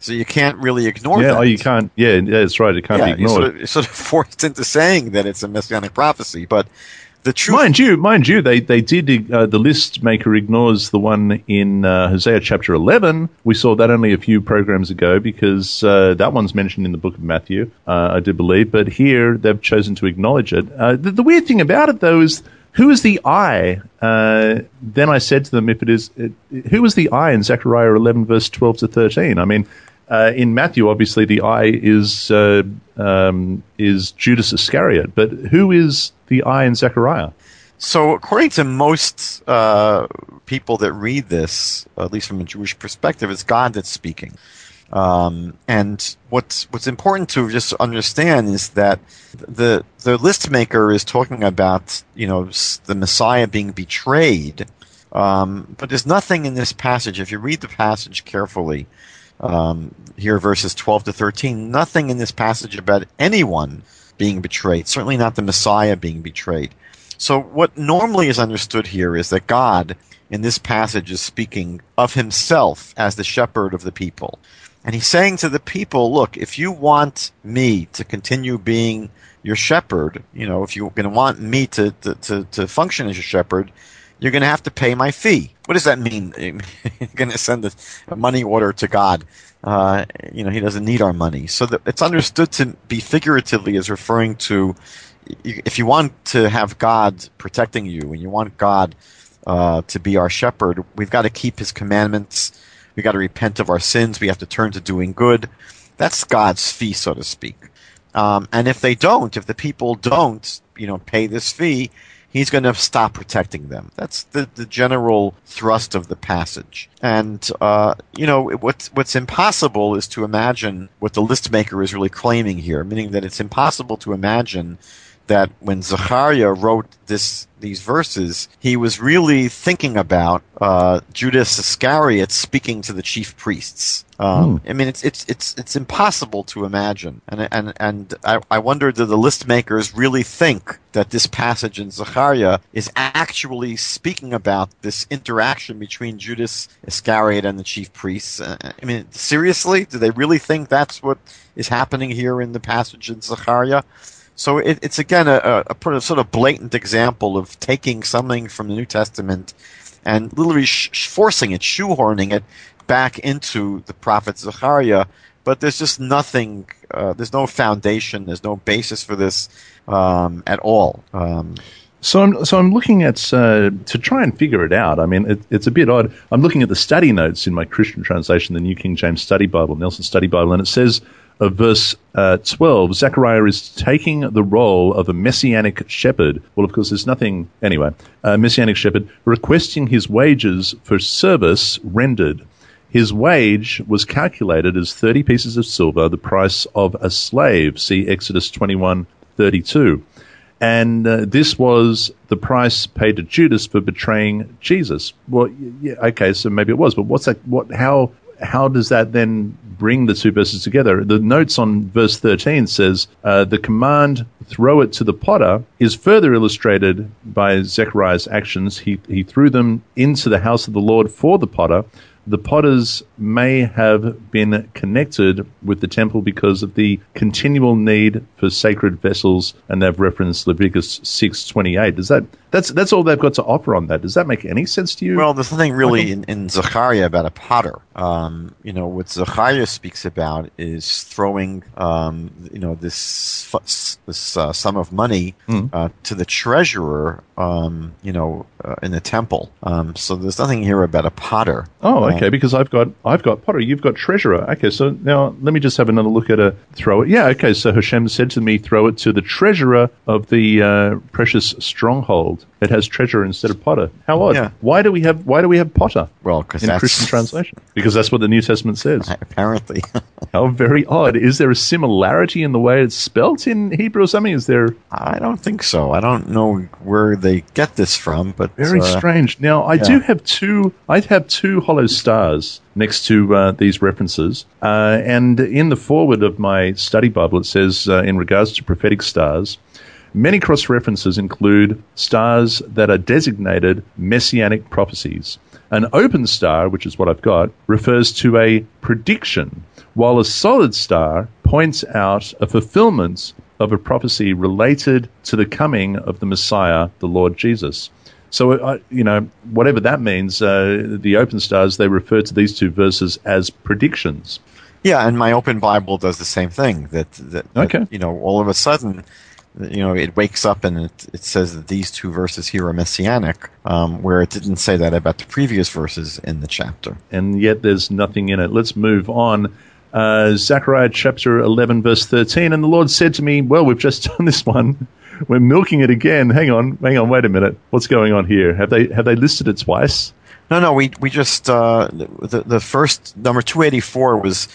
So you can't really ignore yeah, that. oh, you can't. Yeah, that's right. It can't yeah, be ignored. You're sort, of, you're sort of forced into saying that it's a messianic prophecy, but the truth. Mind you, mind you, they they did. Uh, the list maker ignores the one in uh, Hosea chapter eleven. We saw that only a few programs ago because uh, that one's mentioned in the book of Matthew, uh, I do believe. But here they've chosen to acknowledge it. Uh, the, the weird thing about it, though, is who is the I? Uh, then I said to them, if it is, it, who is the I in Zechariah 11, verse 12 to 13? I mean, uh, in Matthew, obviously, the I is uh, um, is Judas Iscariot, but who is the I in Zechariah? So, according to most uh, people that read this, at least from a Jewish perspective, it's God that's speaking. Um, and what's what's important to just understand is that the the list maker is talking about you know the Messiah being betrayed, um, but there's nothing in this passage. If you read the passage carefully, um, here verses 12 to 13, nothing in this passage about anyone being betrayed. Certainly not the Messiah being betrayed. So what normally is understood here is that God in this passage is speaking of himself as the shepherd of the people. And he's saying to the people, look, if you want me to continue being your shepherd, you know, if you're going to want me to, to, to, to, function as your shepherd, you're going to have to pay my fee. What does that mean? you're going to send a, a, money order to God. Uh, you know, he doesn't need our money. So it's understood to be figuratively as referring to if you want to have God protecting you and you want God uh, to be our shepherd, we've got to keep his commandments we got to repent of our sins. We have to turn to doing good. That's God's fee, so to speak. Um, and if they don't, if the people don't, you know, pay this fee, he's going to stop protecting them. That's the, the general thrust of the passage. And, uh, you know, what's, what's impossible is to imagine what the list maker is really claiming here, meaning that it's impossible to imagine that when Zechariah wrote this these verses, he was really thinking about uh, Judas Iscariot speaking to the chief priests. Um, mm. I mean, it's it's it's it's impossible to imagine, and and and I, I wonder do the list makers really think that this passage in Zechariah is actually speaking about this interaction between Judas Iscariot and the chief priests? Uh, I mean, seriously, do they really think that's what is happening here in the passage in Zechariah? So it, it's again a, a, a, sort of blatant example of taking something from the New Testament and literally sh- forcing it, shoehorning it back into the prophet Zechariah but there's just nothing. Uh, there's no foundation. There's no basis for this um, at all. Um, so I'm so I'm looking at uh, to try and figure it out. I mean, it, it's a bit odd. I'm looking at the study notes in my Christian translation, the New King James Study Bible, Nelson Study Bible, and it says of verse uh, 12, Zechariah is taking the role of a messianic shepherd. Well, of course, there's nothing, anyway, a messianic shepherd requesting his wages for service rendered. His wage was calculated as 30 pieces of silver, the price of a slave. See Exodus 21 32. And uh, this was the price paid to Judas for betraying Jesus. Well, yeah, okay, so maybe it was, but what's that? What? How? How does that then bring the two verses together? The notes on verse 13 says uh, the command "throw it to the potter" is further illustrated by Zechariah's actions. He he threw them into the house of the Lord for the potter the potters may have been connected with the temple because of the continual need for sacred vessels, and they've referenced Leviticus six twenty eight. Does that that's that's all they've got to offer on that? Does that make any sense to you? Well, there's nothing really in, in Zechariah about a potter. Um, you know, what Zechariah speaks about is throwing, um, you know, this this uh, sum of money mm. uh, to the treasurer, um, you know, uh, in the temple. Um, so there's nothing here about a potter. Oh, okay. Okay, because I've got I've got potter. You've got treasurer. Okay. So now let me just have another look at a throw it. Yeah. Okay. So Hashem said to me, throw it to the treasurer of the uh, precious stronghold. It has treasurer instead of potter. How odd. Yeah. Why do we have Why do we have potter? Well, because in Christian translation. Because that's what the New Testament says. Apparently. How very odd. Is there a similarity in the way it's spelt in Hebrew or something? Is there? I don't think so. I don't know where they get this from, but very uh, strange. Now I yeah. do have two. I have two hollow stars next to uh, these references, uh, and in the forward of my study Bible, it says uh, in regards to prophetic stars. Many cross references include stars that are designated messianic prophecies. An open star, which is what I've got, refers to a prediction while a solid star points out a fulfillment of a prophecy related to the coming of the Messiah, the Lord Jesus. So, uh, you know, whatever that means, uh, the open stars, they refer to these two verses as predictions. Yeah, and my open Bible does the same thing. That, that, okay. That, you know, all of a sudden, you know, it wakes up and it, it says that these two verses here are messianic, um, where it didn't say that about the previous verses in the chapter. And yet there's nothing in it. Let's move on uh, Zechariah chapter 11, verse 13. And the Lord said to me, Well, we've just done this one. We're milking it again. Hang on, hang on, wait a minute. What's going on here? Have they have they listed it twice? No, no. We we just uh, the the first number 284 was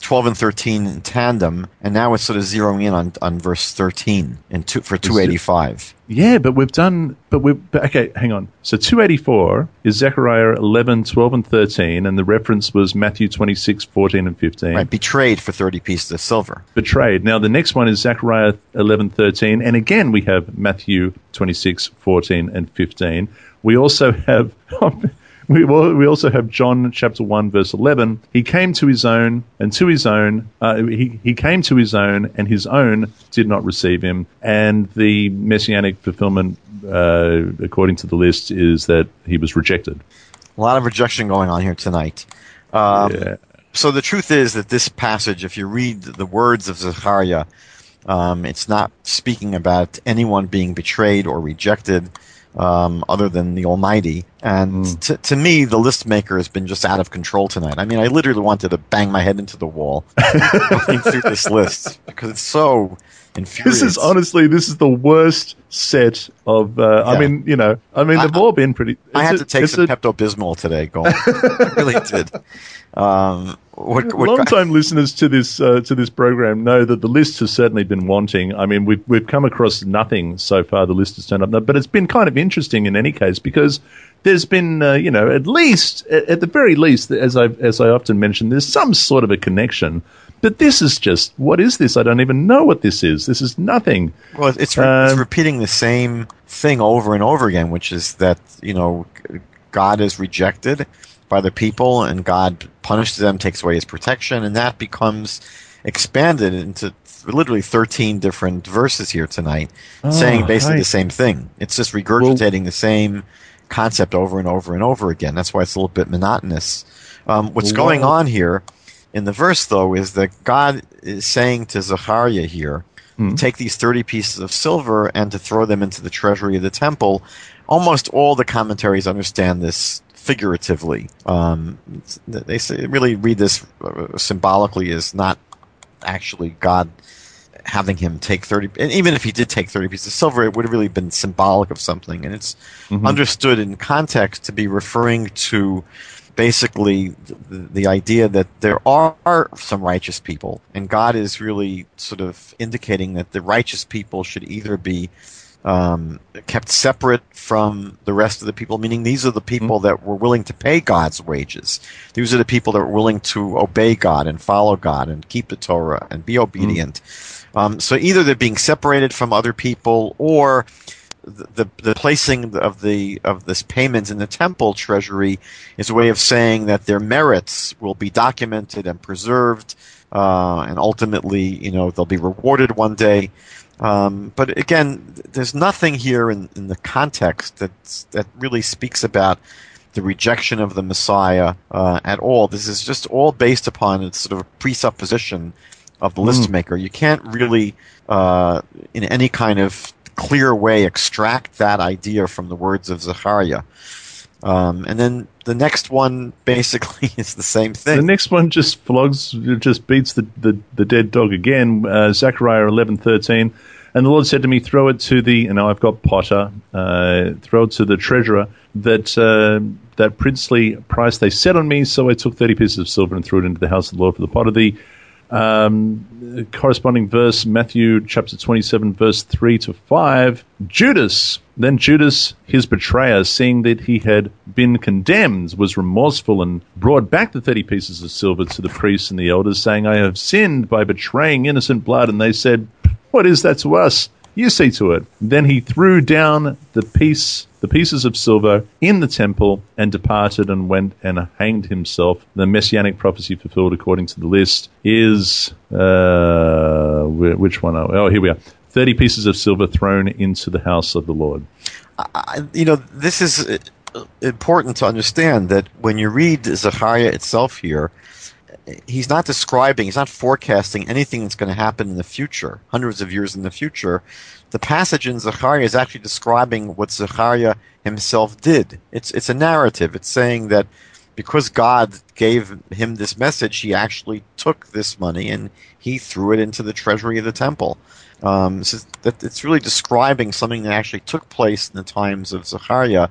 12 and 13 in tandem, and now it's sort of zeroing in on, on verse 13 in two, for 285. Yeah, but we've done, but we but okay, hang on. So 284 is Zechariah 11, 12, and 13, and the reference was Matthew 26, 14, and 15. Right, betrayed for 30 pieces of silver. Betrayed. Now the next one is Zechariah 11, 13, and again we have Matthew 26, 14, and 15. We also have. Oh, we, we also have John chapter 1 verse 11. He came to his own and to his own, uh, he, he came to his own and his own did not receive him. And the messianic fulfillment, uh, according to the list, is that he was rejected. A lot of rejection going on here tonight. Um, yeah. So the truth is that this passage, if you read the words of Zechariah, um, it's not speaking about anyone being betrayed or rejected um, other than the Almighty. And mm. to, to me, the list maker has been just out of control tonight. I mean, I literally wanted to bang my head into the wall going through this list because it's so this is honestly, this is the worst set of. Uh, yeah. I mean, you know, I mean, they've I, all been pretty. I had to take some Pepto Bismol today. Going, I really did. Um, what, what Long-time listeners to this uh, to this program know that the list has certainly been wanting. I mean, we've we've come across nothing so far. The list has turned up, but it's been kind of interesting in any case because there's been, uh, you know, at least at the very least, as I as I often mention, there's some sort of a connection but this is just what is this? I don't even know what this is. This is nothing. Well, it's, re- it's um, repeating the same thing over and over again, which is that you know God is rejected by the people, and God punishes them, takes away His protection, and that becomes expanded into literally 13 different verses here tonight, oh, saying basically the same thing. It's just regurgitating well, the same concept over and over and over again. That's why it's a little bit monotonous. Um, what's well, going on here in the verse, though, is that God is saying to Zechariah here, Hmm. take these 30 pieces of silver and to throw them into the treasury of the temple. Almost all the commentaries understand this figuratively. Um, they say, really read this uh, symbolically as not actually God having him take 30 and even if he did take 30 pieces of silver it would have really been symbolic of something and it's Mhm. understood in context to be referring to basically the, the idea that there are some righteous people and god is really sort of indicating that the righteous people should either be um, kept separate from the rest of the people, meaning these are the people that were willing to pay God's wages. These are the people that were willing to obey God and follow God and keep the Torah and be obedient. Um, so either they're being separated from other people or the, the, placing of the of this payment in the temple treasury is a way of saying that their merits will be documented and preserved, uh, and ultimately, you know, they'll be rewarded one day. Um, but again, there's nothing here in, in the context that that really speaks about the rejection of the Messiah uh, at all. This is just all based upon its sort of presupposition of the list maker. You can't really, uh, in any kind of clear way, extract that idea from the words of Zechariah. Um, and then the next one basically is the same thing. The next one just flogs, just beats the, the, the dead dog again. Uh, Zechariah eleven thirteen, and the Lord said to me, "Throw it to the." And now I've got Potter. Uh, throw it to the treasurer that uh, that princely price they set on me. So I took thirty pieces of silver and threw it into the house of the Lord for the Potter. The um, corresponding verse, Matthew chapter 27, verse 3 to 5. Judas, then Judas, his betrayer, seeing that he had been condemned, was remorseful and brought back the 30 pieces of silver to the priests and the elders, saying, I have sinned by betraying innocent blood. And they said, What is that to us? You see to it. Then he threw down the piece, the pieces of silver in the temple and departed and went and hanged himself. The messianic prophecy fulfilled according to the list is uh, which one? Are, we? oh, here we are. Thirty pieces of silver thrown into the house of the Lord. You know, this is uh, important to understand that when you read Zechariah itself here, he's not describing, he's not forecasting anything that's going to happen in the future, hundreds of years in the future. The passage in Zechariah is actually describing what Zechariah himself did. It's it's a narrative. It's saying that because God gave him this message, he actually took this money and he threw it into the treasury of the temple. Um, so that it's really describing something that actually took place in the times of Zechariah,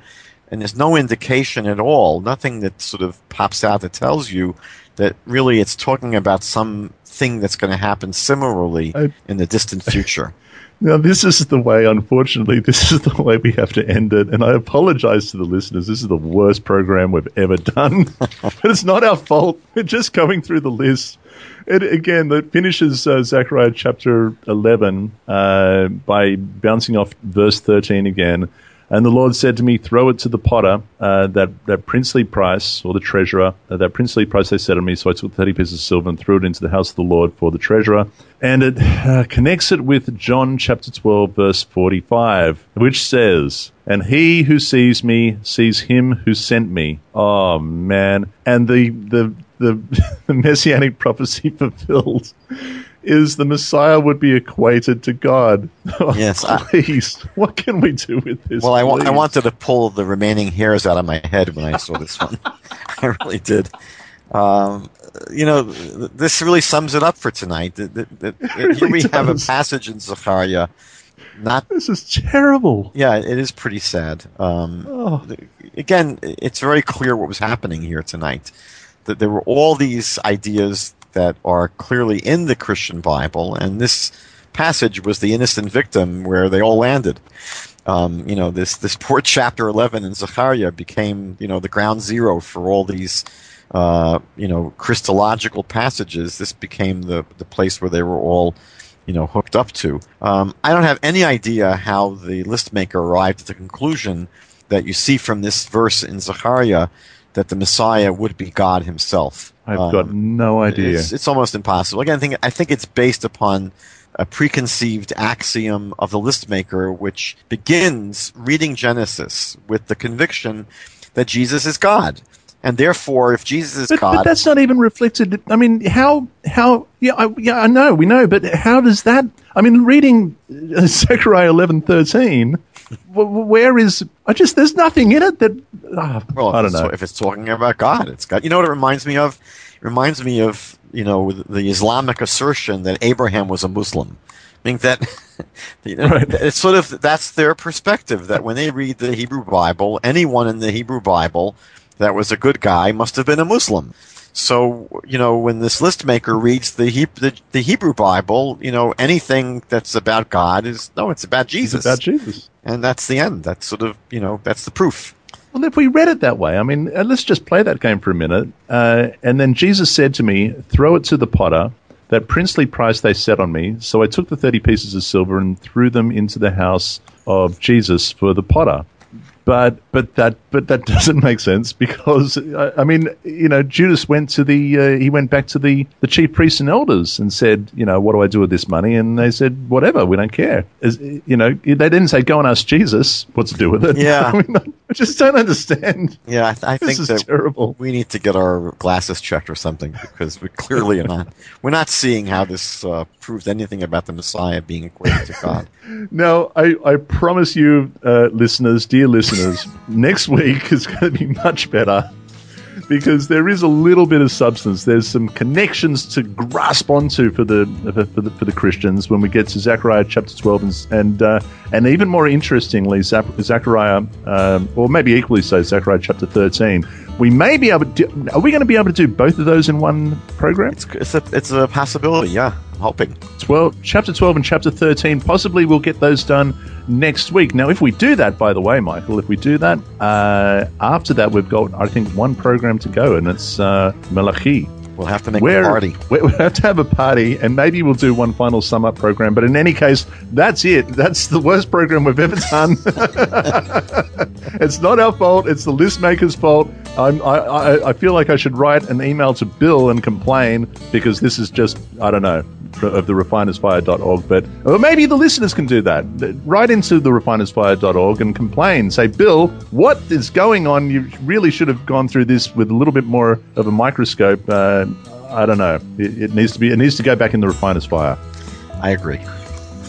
and there's no indication at all, nothing that sort of pops out that tells you that really it's talking about something that's going to happen similarly I- in the distant future. Now, this is the way, unfortunately, this is the way we have to end it. And I apologize to the listeners. This is the worst program we've ever done. but it's not our fault. We're just going through the list. It, again, that finishes uh, Zechariah chapter 11 uh, by bouncing off verse 13 again. And the Lord said to me, Throw it to the potter, uh, that, that princely price, or the treasurer, uh, that princely price they set on me. So I took 30 pieces of silver and threw it into the house of the Lord for the treasurer. And it uh, connects it with John chapter 12, verse 45, which says, And he who sees me sees him who sent me. Oh, man. And the, the, the, the messianic prophecy fulfilled is the Messiah would be equated to God. Oh, Yes, I- please. what can we do with this? Well, I, wa- I wanted to pull the remaining hairs out of my head when I saw this one. I really did. Um, you know, this really sums it up for tonight. Th- th- Here really we have a passage in Zechariah. Not, This is terrible. yeah, it is pretty sad. Um, Oh, again, it's very clear what was happening here tonight. That there were all these ideas that are clearly in the Christian Bible, and this passage was the innocent victim where they all landed. Um, you know, this this poor chapter eleven in Zechariah became you know the ground zero for all these. Uh, you know, Christological passages. This became the the place where they were all you know, hooked up to. Um, I don't have any idea how the list maker arrived at the conclusion that you see from this verse in Zechariah that the Messiah would be God Himself. I've Um, got no idea. It's, it's almost impossible. Again, I think I think it's based upon a preconceived axiom of the list maker, which begins reading Genesis with the conviction that Jesus is God. and therefore, if Jesus is But, God, but that's not even reflected. I mean, how how yeah I, yeah I know we know, but how does that? I mean, reading Zechariah eleven thirteen, where is I just there's nothing in it that ah, well, I don't know. if it's talking about God, it's God. You know what it reminds me of? It reminds me of you know the Islamic assertion that Abraham was a Muslim. I think that you know, Right. it's sort of that's their perspective that when they read the Hebrew Bible, anyone in the Hebrew Bible that was a good guy must have been a Muslim. So you know when this list maker reads the, Heb- the the Hebrew Bible, you know anything that's about God is no, it's about Jesus, It's about Jesus. and that's the end. That's sort of you know that's the proof. Well, if we read it that way, I mean, uh, let's just play that game for a minute. Uh, and then Jesus said to me, Throw it to the potter, that princely price they set on me. So I took the 30 pieces of silver and threw them into the house of Jesus for the potter. But but that but that doesn't make sense because I, I mean you know Judas went to the uh, he went back to the the chief priests and elders and said you know what do I do with this money? And they said whatever we don't care. As, you know they didn't say go and ask Jesus what to do with it. Yeah. I, mean, just don't understand. Yeah, I, th- I this think is that terrible. we need to get our glasses checked or something because we clearly are not we're not seeing how this uh, proves anything about the Messiah being equated to God. No, I, I promise you, uh, listeners, dear listeners, next week is going to be much better because there is a little bit of substance. There's some connections to grasp onto for the for, the for the Christians when we get to Zechariah chapter 12 and and, uh, and even more interestingly, Zechariah, um, or maybe equally so, Zechariah chapter 13. We may be able to. Do, are we going to be able to do both of those in one program? It's it's a it's a possibility. Yeah, I'm hoping. 12, chapter 12 and chapter 13. Possibly we'll get those done next week. Now, if we do that, by the way, Michael, if we do that, uh, after that, we've got, I think, one program to go, and it's uh, Malachi. We'll have to make Where a party. we we have to have a party, and maybe we'll do one final sum up program. But in any case, that's it. That's the worst program we've ever done. it's not our fault. It's the list maker's fault. I'm, I, I, I feel like I should write an email to Bill and complain because this is just I don't know of the refinersfire.org. But or maybe the listeners can do that. Write into the refinersfire.org and complain. Say, Bill, what is going on? You really should have gone through this with a little bit more of a microscope. Uh, I don't know. It, it needs to be. It needs to go back in the refiner's fire. I agree.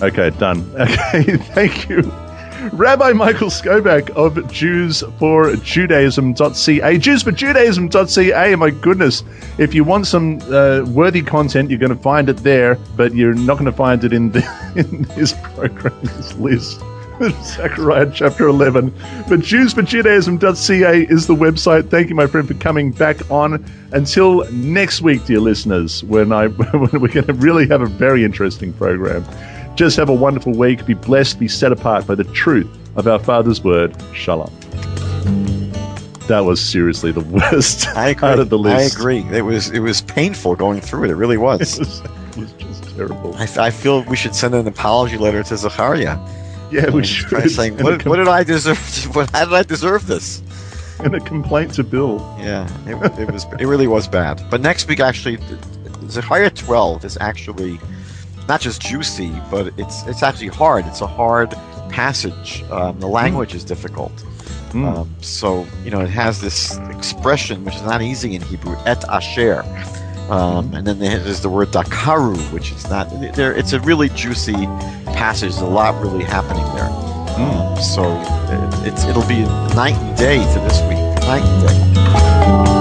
Okay, done. Okay, thank you. Rabbi Michael Skobac of Jews for Judaism.ca. Jews for Judaism.ca. My goodness. If you want some uh, worthy content, you're going to find it there, but you're not going to find it in, the, in this program, this list. Zechariah chapter 11. But Jews for Judaism.ca is the website. Thank you, my friend, for coming back on. Until next week, dear listeners, when, I, when we're going to really have a very interesting program. Just have a wonderful week. Be blessed. Be set apart by the truth of our Father's word. Shalom. That was seriously the worst I agree. part of the list. I agree. It was it was painful going through it. It really It was. was, it was just terrible. I, I feel we should send an apology letter to Zechariah. Yeah, we should. saying, what, com- what did I deserve? What, how did I deserve this? and a complaint to Bill. Yeah, it, it was. It really was bad. But next week, actually, Zechariah 12 is actually not just juicy, but it's it's actually hard. It's a hard passage. Um, the language is difficult. Mm. Um, so you know, it has this expression which is not easy in Hebrew, et asher. Um, and then there's the word dakaru, which is not there. It's a really juicy passage. There's a lot really happening there. Um, so it, it's it'll be night and day to this week. Night and day.